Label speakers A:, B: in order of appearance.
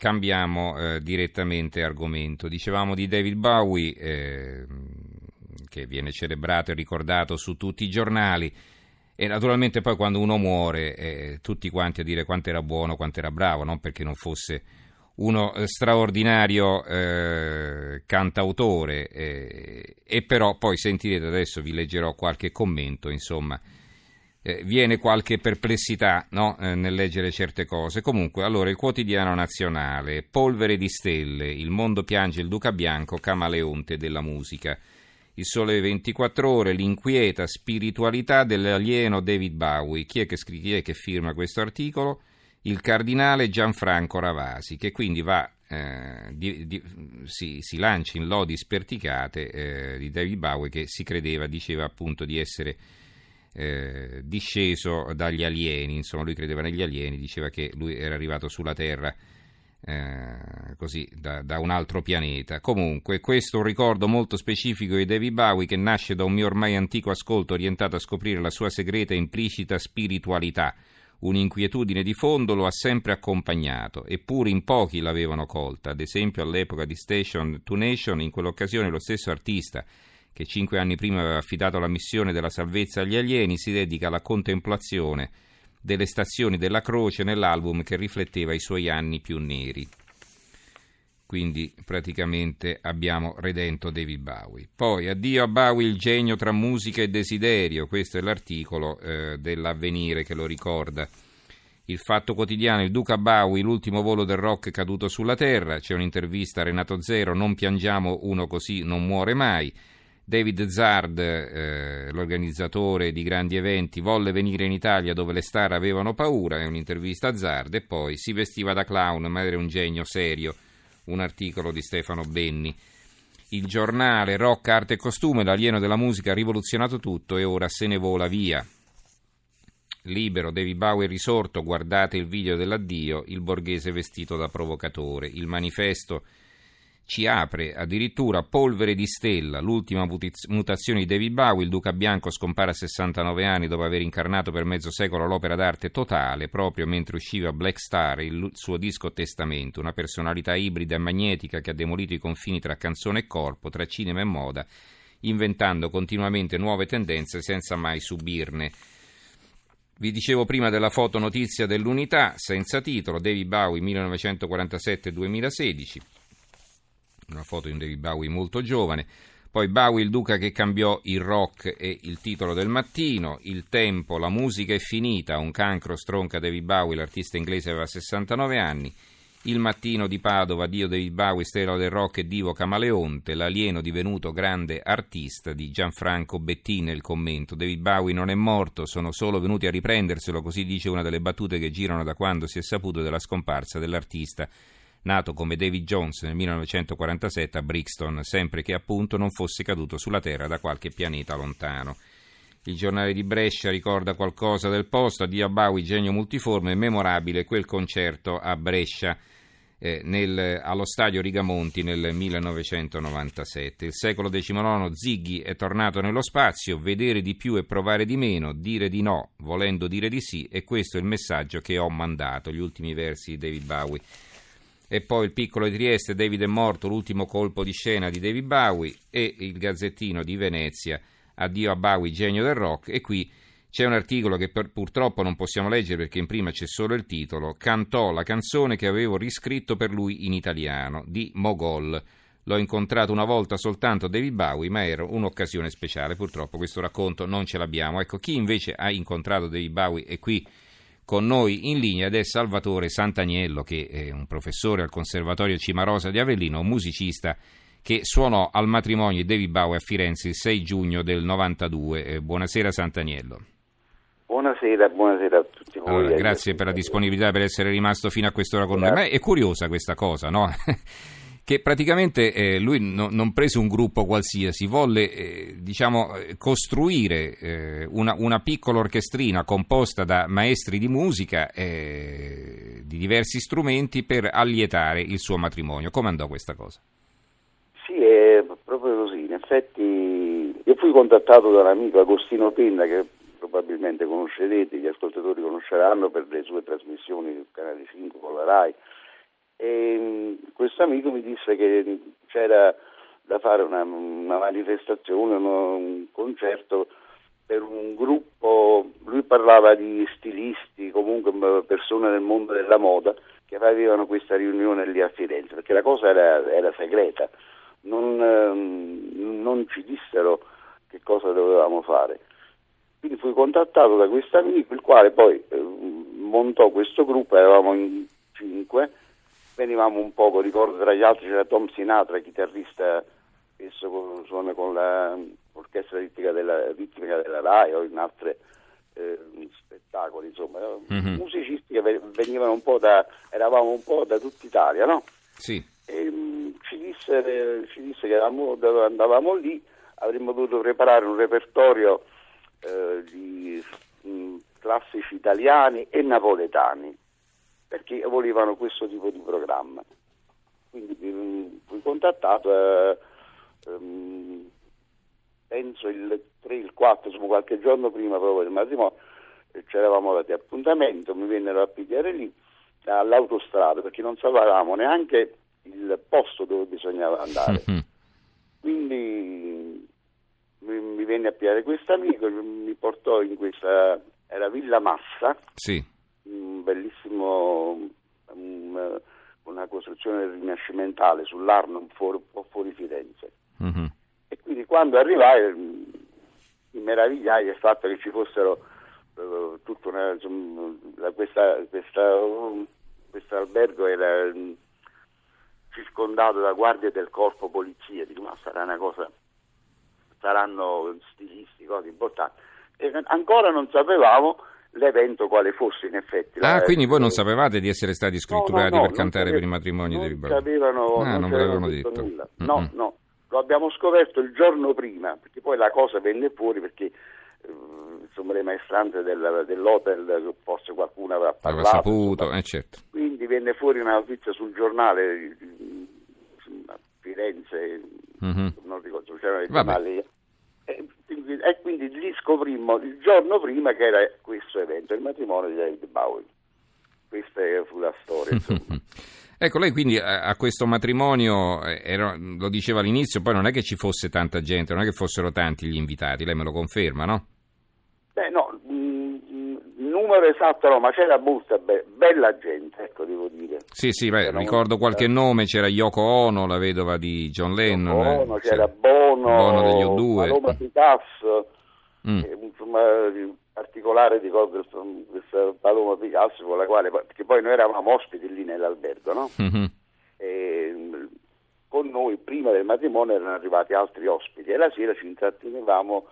A: cambiamo eh, direttamente argomento. Dicevamo di David Bowie, eh, che viene celebrato e ricordato su tutti i giornali. E naturalmente poi quando uno muore, eh, tutti quanti a dire quanto era buono, quanto era bravo, non perché non fosse uno eh, straordinario eh, cantautore, eh, e però poi sentirete adesso, vi leggerò qualche commento, insomma, eh, viene qualche perplessità no? Eh, nel leggere certe cose. Comunque, allora, il quotidiano nazionale, polvere di stelle, il mondo piange il Duca Bianco, camaleonte della musica. Il sole 24 ore, l'inquieta spiritualità dell'alieno David Bowie. Chi è che, chi è che firma questo articolo? Il cardinale Gianfranco Ravasi, che quindi va, eh, di, di, si, si, lancia in lodi sperticate eh, di David Bowie che si credeva, diceva appunto di essere eh, disceso dagli alieni, insomma lui credeva negli alieni, diceva che lui era arrivato sulla Terra eh, così da, da, un altro pianeta. Comunque, questo è un ricordo molto specifico di David Bowie che nasce da un mio ormai antico ascolto orientato a scoprire la sua segreta e implicita spiritualità. Un'inquietudine di fondo lo ha sempre accompagnato, eppure in pochi l'avevano colta. Ad esempio, all'epoca di Station to Nation, in quell'occasione lo stesso artista che cinque anni prima aveva affidato la missione della salvezza agli alieni, si dedica alla contemplazione delle stazioni della croce nell'album che rifletteva i suoi anni più neri. Quindi praticamente abbiamo redento David Bowie. Poi addio a Bowie il genio tra musica e desiderio, questo è l'articolo eh, dell'avvenire che lo ricorda. Il fatto quotidiano, il Duca Bowie, l'ultimo volo del rock caduto sulla terra, c'è un'intervista a Renato Zero, non piangiamo uno così non muore mai. David Zard, eh, l'organizzatore di grandi eventi, volle venire in Italia dove le star avevano paura, è un'intervista a Zard, e poi si vestiva da clown, ma era un genio serio, un articolo di Stefano Benni. Il giornale Rock, Arte e Costume, l'alieno della musica ha rivoluzionato tutto e ora se ne vola via. Libero, David Bowie risorto, guardate il video dell'addio, il borghese vestito da provocatore. Il manifesto ci apre addirittura Polvere di Stella, l'ultima mutazione di David Bowie, il Duca Bianco scompare a 69 anni dopo aver incarnato per mezzo secolo l'opera d'arte totale, proprio mentre usciva Black Star, il suo disco Testamento, una personalità ibrida e magnetica che ha demolito i confini tra canzone e corpo, tra cinema e moda, inventando continuamente nuove tendenze senza mai subirne. Vi dicevo prima della foto notizia dell'unità, senza titolo, David Bowie 1947-2016 una foto di David Bowie molto giovane. Poi Bowie il duca che cambiò il rock e il titolo del mattino, il tempo, la musica è finita, un cancro stronca David Bowie, l'artista inglese aveva 69 anni. Il mattino di Padova, Dio David Bowie, stella del rock e divo camaleonte, l'alieno divenuto grande artista di Gianfranco Bettini il commento. David Bowie non è morto, sono solo venuti a riprenderselo, così dice una delle battute che girano da quando si è saputo della scomparsa dell'artista nato come David Jones nel 1947 a Brixton, sempre che appunto non fosse caduto sulla Terra da qualche pianeta lontano. Il giornale di Brescia ricorda qualcosa del posto, addio a Bowie, genio multiforme, memorabile quel concerto a Brescia eh, nel, allo stadio Rigamonti nel 1997. Il secolo XIX Ziggy è tornato nello spazio, vedere di più e provare di meno, dire di no, volendo dire di sì, e questo è il messaggio che ho mandato, gli ultimi versi di David Bowie e poi il piccolo di Trieste, David è morto, l'ultimo colpo di scena di David Bowie e il Gazzettino di Venezia, addio a Bowie, genio del rock e qui c'è un articolo che per, purtroppo non possiamo leggere perché in prima c'è solo il titolo, cantò la canzone che avevo riscritto per lui in italiano, di Mogol. L'ho incontrato una volta soltanto David Bowie, ma era un'occasione speciale. Purtroppo questo racconto non ce l'abbiamo. Ecco, chi invece ha incontrato David Bowie e qui con noi in linea ed è Salvatore Santaniello, che è un professore al Conservatorio Cimarosa di Avellino, un musicista che suonò al matrimonio di David Bowie a Firenze il 6 giugno del 92. Eh, buonasera Santaniello.
B: Buonasera, buonasera a tutti voi.
A: Allora, grazie per la disponibilità per essere rimasto fino a quest'ora con noi. Ma è curiosa questa cosa, no? che praticamente eh, lui no, non prese un gruppo qualsiasi, volle eh, diciamo, costruire eh, una, una, piccola orchestrina composta da maestri di musica eh, di diversi strumenti per allietare il suo matrimonio. Come andò questa cosa?
B: Sì, è proprio così. In effetti io fui contattato da un amico Agostino Penna che probabilmente conoscerete, gli ascoltatori conosceranno per le sue trasmissioni sul canale 5 con la RAI e mm, questo amico mi disse che c'era da fare una, una manifestazione, un concerto per un gruppo, lui parlava di stilisti, comunque persone del mondo della moda che avevano questa riunione lì a Firenze, perché la cosa era, era segreta, non, ehm, non, ci dissero che cosa dovevamo fare. Quindi fui contattato da questo amico, il quale poi eh, montò questo gruppo, eravamo in cinque, venivamo un poco, ricordo tra gli altri c'era Tom Sinatra, chitarrista spesso suona con l'orchestra ritmica della, ritmica della RAI o in altri eh, spettacoli, insomma, mm-hmm. musicisti che venivano un po' da, eravamo un po' da tutta Italia, no?
A: Sì.
B: E, um, ci, disse, ci, disse, che eravamo, andavamo lì, avremmo dovuto preparare un repertorio eh, di mh, classici italiani e napoletani, perché volevano questo tipo di programma. Quindi mh, fui contattato. Eh, um, penso il 3, il 4, insomma qualche giorno prima proprio del matrimonio, eh, ci eravamo dati appuntamento, mi vennero a pigliare lì all'autostrada perché non sapevamo neanche il posto dove bisognava andare. Mm-hmm. Quindi mi, mi, venne a pigliare questo amico, mi portò in questa, era Villa Massa,
A: sì.
B: Bellissimo, un, una costruzione rinascimentale sull'Arno, un, fuori, po' fuori Firenze. Mm-hmm. E quindi quando arrivai mi meravigliai del fatto che ci fossero uh, tutta una, insomma, questa, questa, um, questo albergo era um, circondato da guardie del corpo polizia, dico ma sarà una cosa, saranno stilisti, cose importanti. E ancora non sapevamo l'evento quale fosse in effetti.
A: Ah, la, quindi voi non sapevate di essere stati scritturati no, no, no, per cantare sapeva, per i matrimoni dei?
B: Avevano, ah, non, non avevano detto. Nulla. No, mm-hmm. no. Lo abbiamo scoperto il giorno prima, perché poi la cosa venne fuori perché eh, insomma, le maestranze del, dell'hotel, forse qualcuno aveva parlato.
A: Aveva saputo, eh, certo.
B: Quindi venne fuori una notizia sul giornale, insomma, Firenze, mm-hmm. non ricordo, c'erano i giornali. Lì scoprimmo il giorno prima che era questo evento, il matrimonio di David Bowie. Questa fu la storia.
A: Ecco, lei quindi a, questo matrimonio, eh, era, lo diceva all'inizio, poi non è che ci fosse tanta gente, non è che fossero tanti gli invitati, lei me lo conferma, no?
B: Beh, no, il mm, numero esatto no, ma c'era molta be- bella gente, ecco, devo dire.
A: Sì, sì, beh, ricordo qualche c'era... nome, c'era Yoko Ono, la vedova di John Lennon.
B: Yoko Ono, c'era Bono,
A: Bono degli O2.
B: Paloma Picasso, mm. eh, insomma, particolare ricordo questa Paloma Picasso con la quale, perché poi noi eravamo ospiti lì nell'albergo, no? Mm-hmm. E, con noi prima del matrimonio erano arrivati altri ospiti e la sera ci intrattenevamo